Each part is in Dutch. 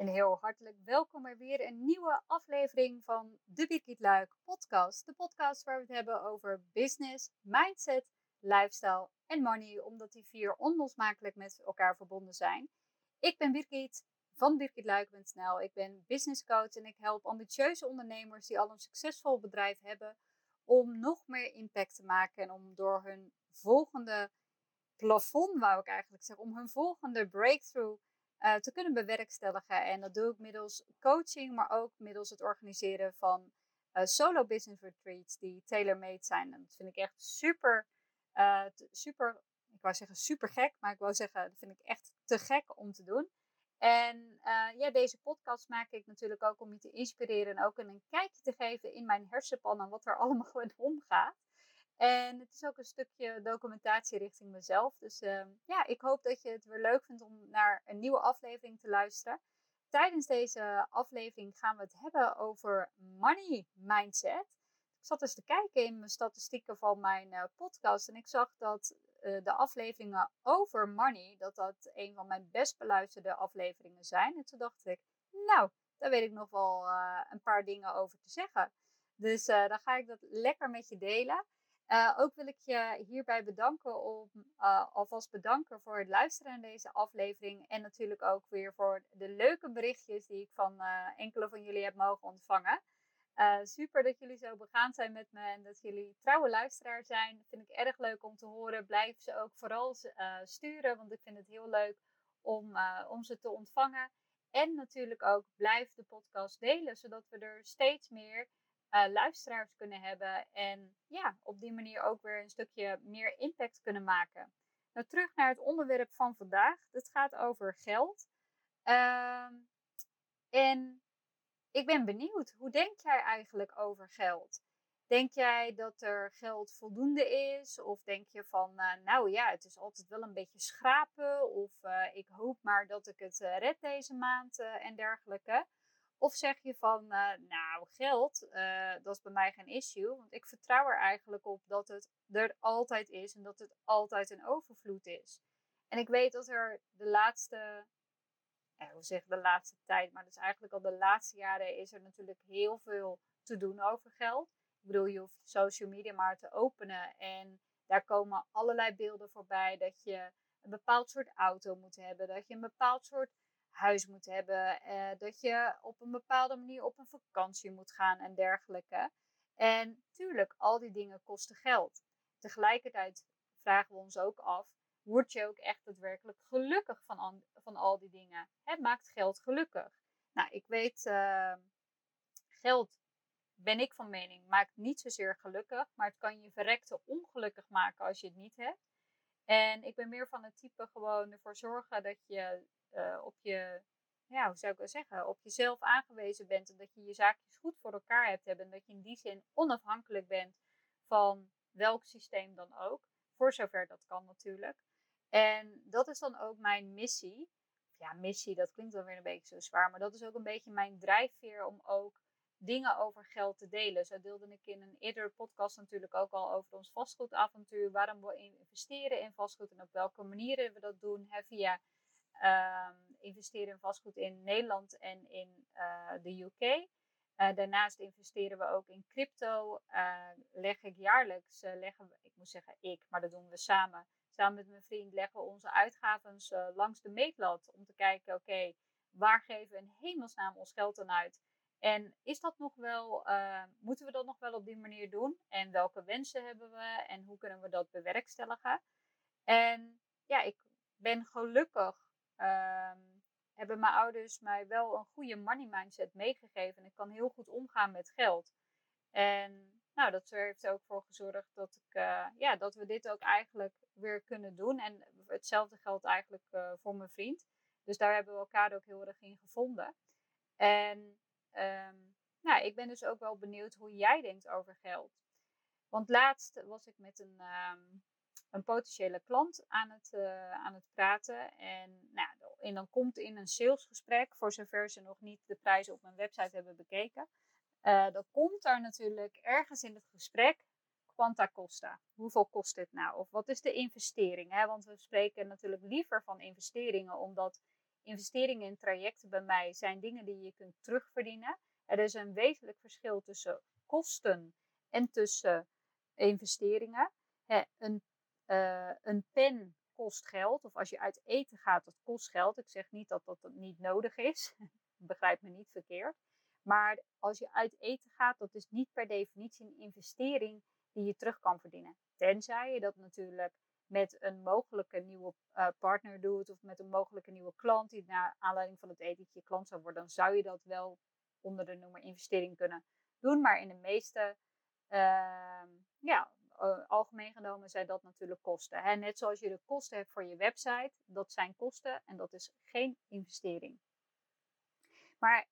En heel hartelijk welkom bij weer een nieuwe aflevering van de Birgit Luik podcast. De podcast waar we het hebben over business, mindset, lifestyle en money, omdat die vier onlosmakelijk met elkaar verbonden zijn. Ik ben Birgit van birgitluik.nl. Ik ben business coach en ik help ambitieuze ondernemers die al een succesvol bedrijf hebben om nog meer impact te maken en om door hun volgende plafond, wou ik eigenlijk zeggen, om hun volgende breakthrough uh, te kunnen bewerkstelligen. En dat doe ik middels coaching, maar ook middels het organiseren van uh, solo business retreats die tailor-made zijn. En dat vind ik echt super, uh, super, ik wou zeggen super gek, maar ik wou zeggen, dat vind ik echt te gek om te doen. En ja, deze podcast maak ik natuurlijk ook om je te inspireren en ook een kijkje te geven in mijn hersenpan en wat er allemaal in omgaat. En het is ook een stukje documentatie richting mezelf. Dus uh, ja, ik hoop dat je het weer leuk vindt om naar een nieuwe aflevering te luisteren. Tijdens deze aflevering gaan we het hebben over money mindset. Ik zat eens te kijken in mijn statistieken van mijn uh, podcast en ik zag dat uh, de afleveringen over money, dat dat een van mijn best beluisterde afleveringen zijn. En toen dacht ik, nou, daar weet ik nog wel uh, een paar dingen over te zeggen. Dus dan ga ik dat lekker met je delen. Uh, ook wil ik je hierbij bedanken om uh, alvast bedanken voor het luisteren naar deze aflevering. En natuurlijk ook weer voor de leuke berichtjes die ik van uh, enkele van jullie heb mogen ontvangen. super dat jullie zo begaan zijn met me en dat jullie trouwe luisteraar zijn. Dat vind ik erg leuk om te horen. Blijf ze ook vooral sturen, want ik vind het heel leuk om, om ze te ontvangen. En natuurlijk ook blijf de podcast delen, zodat we er steeds meer uh, luisteraars kunnen hebben. En ja, op die manier ook weer een stukje meer impact kunnen maken. Nou, terug naar het onderwerp van vandaag. Het gaat over geld. Uh, en ik ben benieuwd, hoe denk jij eigenlijk over geld? Denk jij dat er geld voldoende is? Of denk je van, uh, nou ja, het is altijd wel een beetje schrapen. Of uh, ik hoop maar dat ik het red deze maand en dergelijke. Of zeg je van, uh, nou, geld, uh, dat is bij mij geen issue. Want ik vertrouw er eigenlijk op dat het er altijd is en dat het altijd een overvloed is. En ik weet dat er de laatste, eh, hoe zeg de laatste tijd, maar dus eigenlijk al de laatste jaren is er natuurlijk heel veel te doen over geld. Ik bedoel, je hoeft social media maar te openen en daar komen allerlei beelden voorbij. Dat je een bepaald soort auto moet hebben, dat je een bepaald soort huis moet hebben. Eh, dat je op een bepaalde manier op een vakantie moet gaan en dergelijke. En tuurlijk, al die dingen kosten geld. Tegelijkertijd vragen we ons ook af: word je ook echt daadwerkelijk gelukkig van, van al die dingen? Het maakt geld gelukkig. Nou, ik weet, uh, geld ben ik van mening, maakt niet zozeer gelukkig, maar het kan je verrekte ongelukkig maken als je het niet hebt. En ik ben meer van het type gewoon ervoor zorgen dat je uh, op je, ja, hoe zou ik dat zeggen, op jezelf aangewezen bent en dat je je zaakjes goed voor elkaar hebt hebben en dat je in die zin onafhankelijk bent van welk systeem dan ook, voor zover dat kan natuurlijk. En dat is dan ook mijn missie. Ja, missie, dat klinkt dan weer een beetje zo zwaar, maar dat is ook een beetje mijn drijfveer om ook dingen over geld te delen. Zo deelde ik in een eerdere podcast natuurlijk ook al over ons vastgoedavontuur. Waarom we investeren in vastgoed en op welke manieren we dat doen. Via um, investeren in vastgoed in Nederland en in uh, de UK. Eh, daarnaast investeren we ook in crypto. Uh, leg ik jaarlijks, leggen we, ik moet zeggen ik, maar dat doen we samen. Samen met mijn vriend leggen we onze uitgaven langs de meetlat. Om te kijken, oké, waar geven we in hemelsnaam ons geld dan uit? En is dat nog wel, moeten we dat nog wel op die manier doen? En welke wensen hebben we? En hoe kunnen we dat bewerkstelligen? En ja, ik ben gelukkig um, hebben mijn ouders mij wel een goede money mindset meegegeven. En ik kan heel goed omgaan met geld. En nou, dat heeft er ook voor gezorgd dat, ik, uh, ja, dat we dit ook eigenlijk weer kunnen doen. En hetzelfde geldt eigenlijk uh, voor mijn vriend. Dus daar hebben we elkaar ook heel erg in gevonden. En um, nou, ik ben dus ook wel benieuwd hoe jij denkt over geld. Want laatst was ik met een, um, een potentiële klant aan het, uh, aan het praten. En, nou, en dan komt in een salesgesprek, voor zover ze nog niet de prijzen op mijn website hebben bekeken, uh, dan komt daar natuurlijk ergens in het gesprek quanta costa. Hoeveel kost dit nou? Of wat is de investering? Want we spreken natuurlijk liever van investeringen, omdat investeringen in trajecten bij mij zijn dingen die je kunt terugverdienen. Er is een wezenlijk verschil tussen kosten en tussen investeringen. een, uh, een pen kost geld, of als je uit eten gaat, dat kost geld. Ik zeg niet dat dat niet nodig is, begrijp me niet verkeerd. Maar als je uit eten gaat, dat is niet per definitie een investering die je terug kan verdienen. Tenzij je dat natuurlijk met een mogelijke nieuwe uh, partner doet of met een mogelijke nieuwe klant die naar aanleiding van het etentje je klant zou worden, dan zou je dat wel onder de noemer investering kunnen doen. Maar in de meeste, uh, ja, uh, algemeen genomen zijn dat natuurlijk kosten. Hè? Net zoals je de kosten hebt voor je website, dat zijn kosten en dat is geen investering. Maar,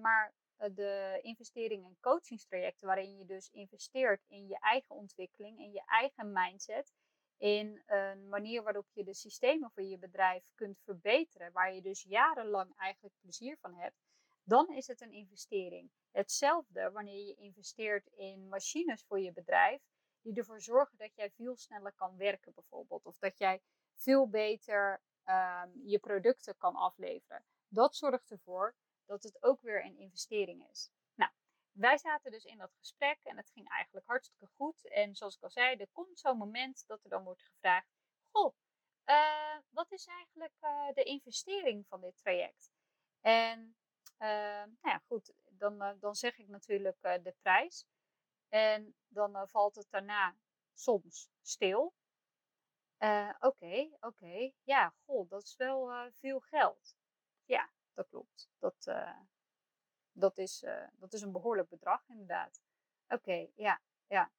maar eh, de investeringen en coachingstrajecten waarin je dus investeert in je eigen ontwikkeling, in je eigen mindset, in een manier waarop je de systemen voor je bedrijf kunt verbeteren, waar je dus jarenlang eigenlijk plezier van hebt, dan is het een investering. Hetzelfde wanneer je investeert in machines voor je bedrijf, die ervoor zorgen dat jij veel sneller kan werken bijvoorbeeld, of dat jij veel beter um, je producten kan afleveren. Dat zorgt ervoor dat het ook weer een investering is. Nou, wij zaten dus in dat gesprek en het ging eigenlijk hartstikke goed. En zoals ik al zei, er komt zo'n moment dat er dan wordt gevraagd: Goh, uh, wat is eigenlijk uh, de investering van dit traject? En uh, nou ja, goed, dan, dan zeg ik natuurlijk de prijs. En dan valt het daarna soms stil. Oké, oké, okay. ja, goh, dat is wel veel geld. Ja, dat klopt. Dat, dat, is, dat is een behoorlijk bedrag, inderdaad. Oké, ja, ja.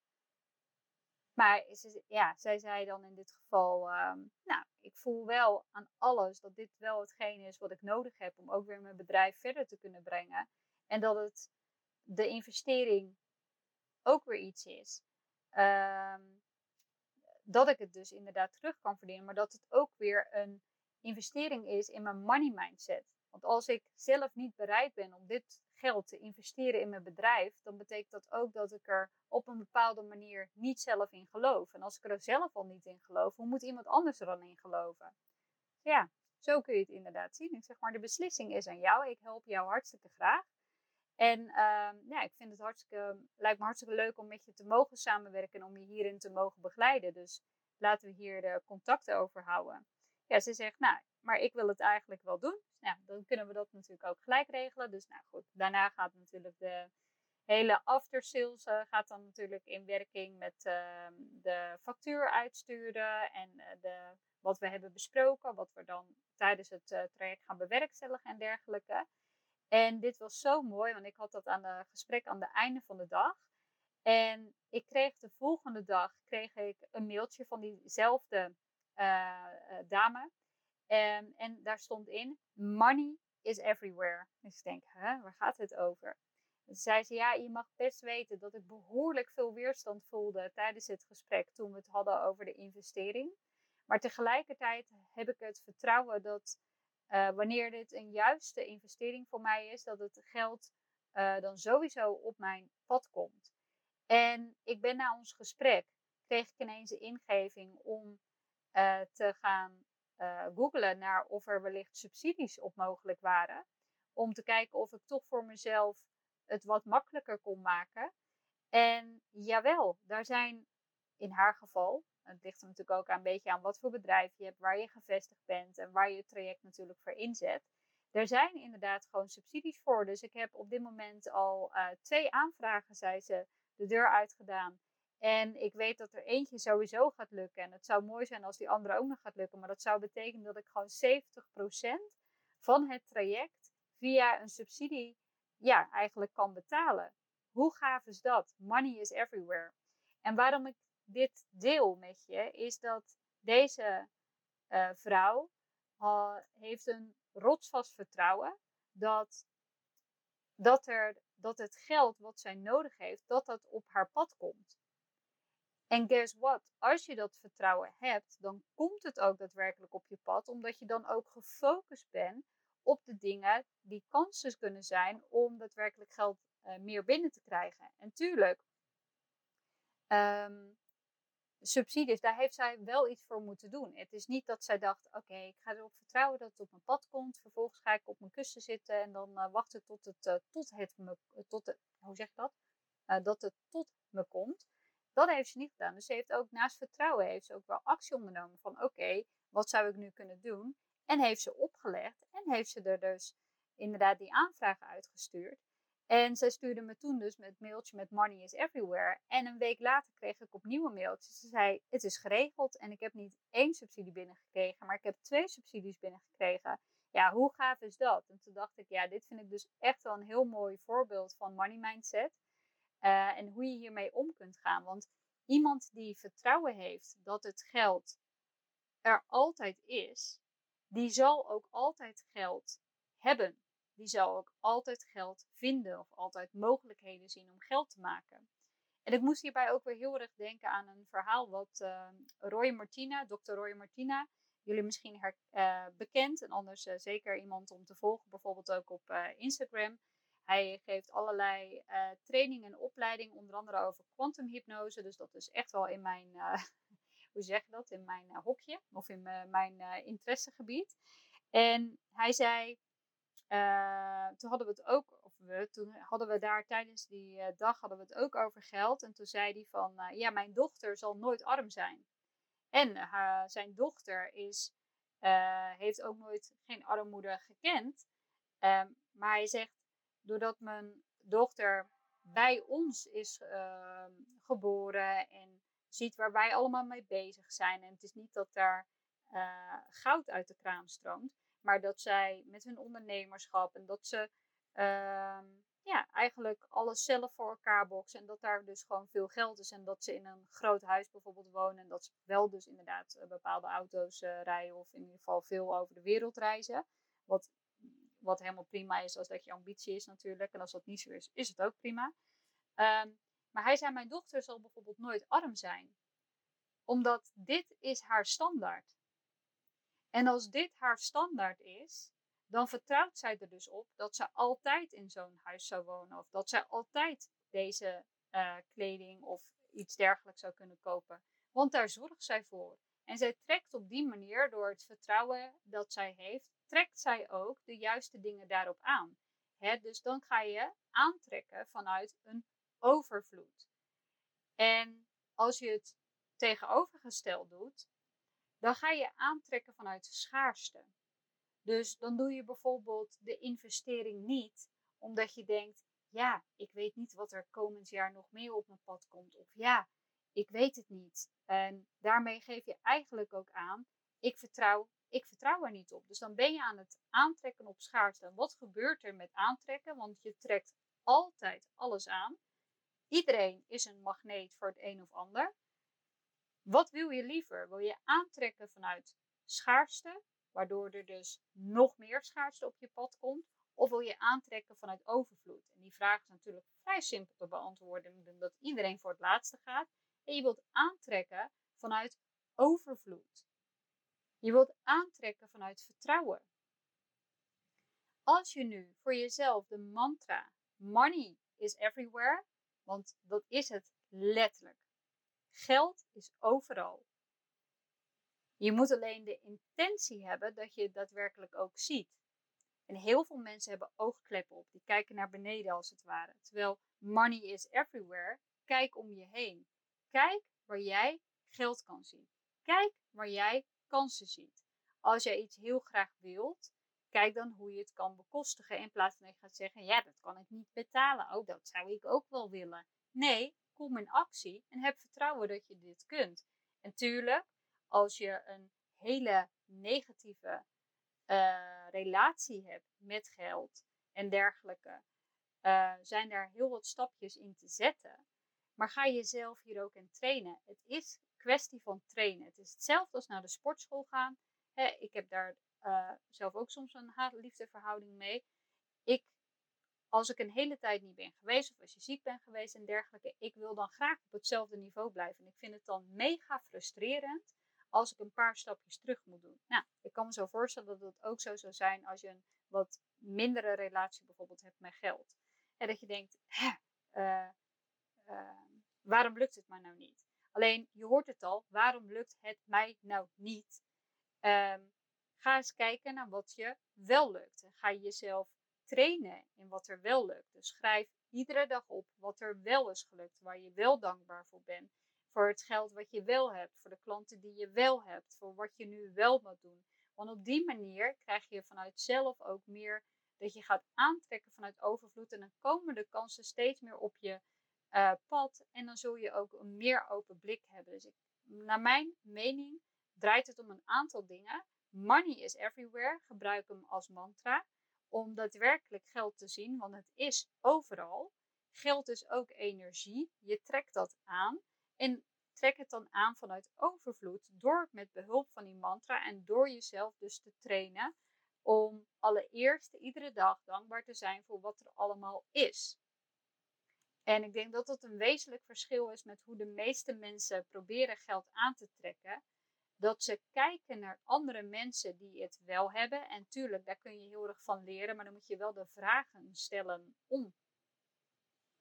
Maar ze, ja, zij zei dan in dit geval, um, nou, ik voel wel aan alles dat dit wel hetgeen is wat ik nodig heb om ook weer mijn bedrijf verder te kunnen brengen. En dat het de investering ook weer iets is. Um, dat ik het dus inderdaad terug kan verdienen, maar dat het ook weer een investering is in mijn money mindset. Want als ik zelf niet bereid ben om dit geld te investeren in mijn bedrijf, dan betekent dat ook dat ik er op een bepaalde manier niet zelf in geloof. En als ik er zelf al niet in geloof, hoe moet iemand anders er dan in geloven? Ja, zo kun je het inderdaad zien. Ik zeg maar, de beslissing is aan jou. Ik help jou hartstikke graag. En uh, ja, ik vind het hartstikke, lijkt me hartstikke leuk om met je te mogen samenwerken en om je hierin te mogen begeleiden. Dus laten we hier de contacten over houden. Ja, ze zegt, nou, maar ik wil het eigenlijk wel doen. Nou, dan kunnen we dat natuurlijk ook gelijk regelen. Dus nou goed, daarna gaat natuurlijk de hele after sales uh, gaat dan natuurlijk in werking met uh, de factuur uitsturen en uh, de, wat we hebben besproken, wat we dan tijdens het eh, traject gaan bewerkstelligen en dergelijke. En dit was zo mooi, want ik had dat aan het gesprek aan het einde van de dag. En ik kreeg de volgende dag kreeg ik een mailtje van diezelfde dame. Um, en daar stond in: Money is everywhere. Dus ik denk, hè, waar gaat het over? Toen zei ze: Ja, je mag best weten dat ik behoorlijk veel weerstand voelde tijdens het gesprek toen we het hadden over de investering. Maar tegelijkertijd heb ik het vertrouwen dat uh, wanneer dit een juiste investering voor mij is, dat het geld uh, dan sowieso op mijn pad komt. En ik ben na ons gesprek, kreeg ik ineens de ingeving om uh, te gaan googelen naar of er wellicht subsidies op mogelijk waren. Om te kijken of ik toch voor mezelf het wat makkelijker kon maken. En jawel, daar zijn in haar geval, het ligt er natuurlijk ook een beetje aan wat voor bedrijf je hebt, waar je gevestigd bent en waar je het traject natuurlijk voor inzet. Er zijn inderdaad gewoon subsidies voor. Dus ik heb op dit moment al uh, twee aanvragen, zei ze, de deur uitgedaan. En ik weet dat er eentje sowieso gaat lukken. En het zou mooi zijn als die andere ook nog gaat lukken. Maar dat zou betekenen dat ik gewoon 70% van het traject via een subsidie ja, eigenlijk kan betalen. Hoe gaaf is dat? Money is everywhere. En waarom ik dit deel met je, is dat deze uh, vrouw heeft een rotsvast vertrouwen dat, dat, er, dat het geld wat zij nodig heeft, dat dat op haar pad komt. En guess what? Als je dat vertrouwen hebt, dan komt het ook daadwerkelijk op je pad, omdat je dan ook gefocust bent op de dingen die kansen kunnen zijn om daadwerkelijk geld uh, meer binnen te krijgen. En tuurlijk, um, subsidies, daar heeft zij wel iets voor moeten doen. Het is niet dat zij dacht, oké, ik ga erop vertrouwen dat het op mijn pad komt. Vervolgens ga ik op mijn kussen zitten en dan uh, wachten tot het, uh, tot het me, tot het, hoe zeg ik dat? Dat het tot me komt. Dat heeft ze niet gedaan. Dus ze heeft ook naast vertrouwen, heeft ze ook wel actie ondernomen van, oké, wat zou ik nu kunnen doen? En heeft ze opgelegd en heeft ze er dus inderdaad die aanvragen uitgestuurd. En zij stuurde me toen dus met mailtje met Money is Everywhere. En een week later kreeg ik opnieuw een mailtje. Ze zei, het is geregeld en ik heb niet één subsidie binnengekregen, maar ik heb twee subsidies binnengekregen. Ja, hoe gaaf is dat? En toen dacht ik, ja, dit vind ik dus echt wel een heel mooi voorbeeld van money mindset. Uh, en hoe je hiermee om kunt gaan. Want iemand die vertrouwen heeft dat het geld er altijd is, die zal ook altijd geld hebben die zal ook altijd geld vinden of altijd mogelijkheden zien om geld te maken. En ik moest hierbij ook weer heel erg denken aan een verhaal wat uh, Roy Martina, dokter Roy Martina, jullie misschien her, uh, bekend en anders uh, zeker iemand om te volgen, bijvoorbeeld ook op Instagram. Hij geeft allerlei trainingen en opleidingen, onder andere over kwantumhypnose. Dus dat is echt wel in mijn, hoe zeg je dat, in mijn hokje of in mijn interessegebied. En hij zei, uh, toen hadden we het ook, of we, toen hadden we daar tijdens die uh, dag hadden we het ook over geld. En toen zei hij van, uh, ja, mijn dochter zal nooit arm zijn. En zijn dochter is, heeft ook nooit geen armoede gekend. Ehm, maar hij zegt, doordat mijn dochter bij ons is ehm, geboren en ziet waar wij allemaal mee bezig zijn. En het is niet dat daar goud uit de kraan stroomt maar dat zij met hun ondernemerschap en dat ze uh, ja, eigenlijk alles zelf voor elkaar boksen. En dat daar dus gewoon veel geld is. En dat ze in een groot huis bijvoorbeeld wonen. En dat ze wel dus inderdaad eh, bepaalde auto's uh, rijden. Of in ieder geval veel over de wereld reizen. Wat, wat helemaal prima is als dat je ambitie is natuurlijk. En als dat niet zo is, is het ook prima. Um, maar hij zei, mijn dochter zal bijvoorbeeld nooit arm zijn. Omdat dit is haar standaard. En als dit haar standaard is, dan vertrouwt zij er dus op dat ze altijd in zo'n huis zou wonen. Of dat zij altijd deze uh, kleding of iets dergelijks zou kunnen kopen. Want daar zorgt zij voor. En zij trekt op die manier, door het vertrouwen dat zij heeft, trekt zij ook de juiste dingen daarop aan. Dus dan ga je aantrekken vanuit een overvloed. En als je het tegenovergesteld doet, dan ga je aantrekken vanuit schaarste. Dus dan doe je bijvoorbeeld de investering niet omdat je denkt, ja, ik weet niet wat er komend jaar nog meer op mijn pad komt. Of ja, ik weet het niet. En daarmee geef je eigenlijk ook aan, ik vertrouw, ik vertrouw er niet op. Dus dan ben je aan het aantrekken op schaarste. En wat gebeurt er met aantrekken? Want je trekt altijd alles aan. Iedereen is een magneet voor het een of ander. Wat wil je liever? Wil je aantrekken vanuit schaarste, waardoor er dus nog meer schaarste op je pad komt? Of wil je aantrekken vanuit overvloed? En die vraag is natuurlijk vrij simpel te beantwoorden, omdat iedereen voor het laatste gaat. En je wilt aantrekken vanuit overvloed. Je wilt aantrekken vanuit vertrouwen. Als je nu voor jezelf de mantra money is everywhere, want dat is het letterlijk. Geld is overal. Je moet alleen de intentie hebben dat je het daadwerkelijk ook ziet. En heel veel mensen hebben oogkleppen op, die kijken naar beneden als het ware. Terwijl money is everywhere, kijk om je heen. Kijk waar jij geld kan zien. Kijk waar jij kansen ziet. Als jij iets heel graag wilt, kijk dan hoe je het kan bekostigen. In plaats van dat je gaat zeggen, ja, dat kan ik niet betalen. Oh, dat zou ik ook wel willen. Nee, kom in actie en heb vertrouwen dat je dit kunt. En tuurlijk, als je een hele negatieve uh, relatie hebt met geld en dergelijke, uh, zijn daar heel wat stapjes in te zetten. Maar ga jezelf hier ook in trainen. Het is kwestie van trainen. Het is hetzelfde als naar de sportschool gaan. ik heb daar uh, zelf ook soms een haat-liefde mee. Als ik een hele tijd niet ben geweest of als je ziek bent geweest en dergelijke, ik wil dan graag op hetzelfde niveau blijven. En ik vind het dan mega frustrerend als ik een paar stapjes terug moet doen. Nou, ik kan me zo voorstellen dat het ook zo zou zijn als je een wat mindere relatie bijvoorbeeld hebt met geld. En dat je denkt, uh, uh, waarom lukt het mij nou niet? Alleen je hoort het al, waarom lukt het mij nou niet? Ehm, ga eens kijken naar wat je wel lukt. Ga jezelf trainen in wat er wel lukt. Dus schrijf iedere dag op wat er wel is gelukt, waar je wel dankbaar voor bent. Voor het geld wat je wel hebt, voor de klanten die je wel hebt, voor wat je nu wel moet doen. Want op die manier krijg je vanuit zelf ook meer dat je gaat aantrekken vanuit overvloed. En dan komen de kansen steeds meer op je uh, pad. En dan zul je ook een meer open blik hebben. Dus ik, naar mijn mening draait het om een aantal dingen. Money is everywhere. Gebruik hem als mantra. Om daadwerkelijk geld te zien, want het is overal. Geld is ook energie. Je trekt dat aan. En trek het dan aan vanuit overvloed. Door met behulp van die mantra en door jezelf dus te trainen. Om allereerst iedere dag dankbaar te zijn voor wat er allemaal is. En ik denk dat dat een wezenlijk verschil is met hoe de meeste mensen proberen geld aan te trekken. Dat ze kijken naar andere mensen die het wel hebben. En tuurlijk, daar kun je heel erg van leren, maar dan moet je wel de vragen stellen om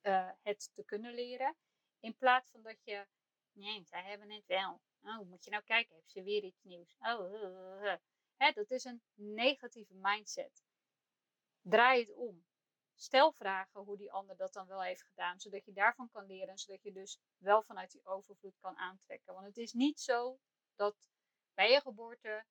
uh, het te kunnen leren. In plaats van dat je, nee, zij hebben het wel. Oh, moet je nou kijken, heeft ze weer iets nieuws? Oh, uh, uh. Hè, dat is een negatieve mindset. Draai het om. Stel vragen hoe die ander dat dan wel heeft gedaan, zodat je daarvan kan leren, zodat je dus wel vanuit die overvloed kan aantrekken. Want het is niet zo dat bij je geboorte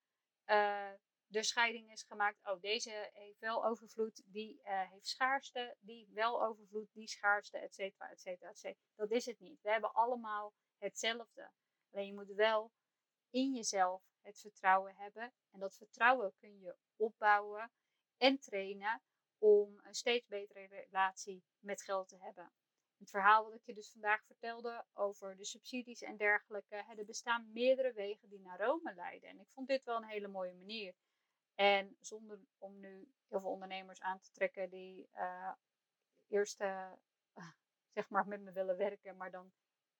uh, de scheiding is gemaakt. Oh, deze heeft wel overvloed, die uh, heeft schaarste, die wel overvloed, die schaarste, et cetera, et cetera, et cetera. Dat is het niet. We hebben allemaal hetzelfde. Alleen je moet wel in jezelf het vertrouwen hebben. En dat vertrouwen kun je opbouwen en trainen om een steeds betere relatie met geld te hebben. Het verhaal wat ik je dus vandaag vertelde over de subsidies en dergelijke. Er bestaan meerdere wegen die naar Rome leiden. En ik vond dit wel een hele mooie manier. En zonder om nu heel veel ondernemers aan te trekken die uh, eerst uh, zeg maar met me willen werken, maar dan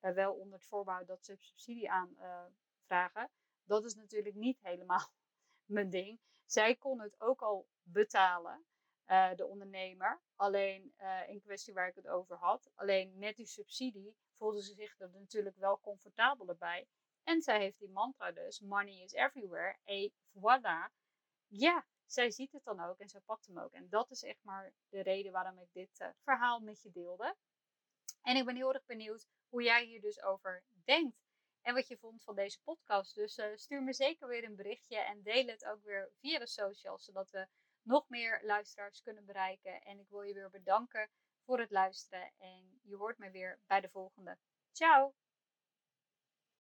uh, wel onder het voorbouw dat ze subsidie aanvragen. dat is natuurlijk niet helemaal mijn ding. Zij kon het ook al betalen. Uh, de ondernemer. Alleen uh, in kwestie waar ik het over had. Alleen met die subsidie voelde ze zich er natuurlijk wel comfortabeler bij. En zij heeft die mantra dus, money is everywhere. Et voilà. Ja, zij ziet het dan ook en zij pakt hem ook. En dat is echt maar de reden waarom ik dit uh, verhaal met je deelde. En ik ben heel erg benieuwd hoe jij hier dus over denkt. En wat je vond van deze podcast. Dus stuur me zeker weer een berichtje en deel het ook weer via de socials. Zodat we nog meer luisteraars kunnen bereiken. En ik wil je weer bedanken voor het luisteren. En je hoort me weer bij de volgende. Ciao!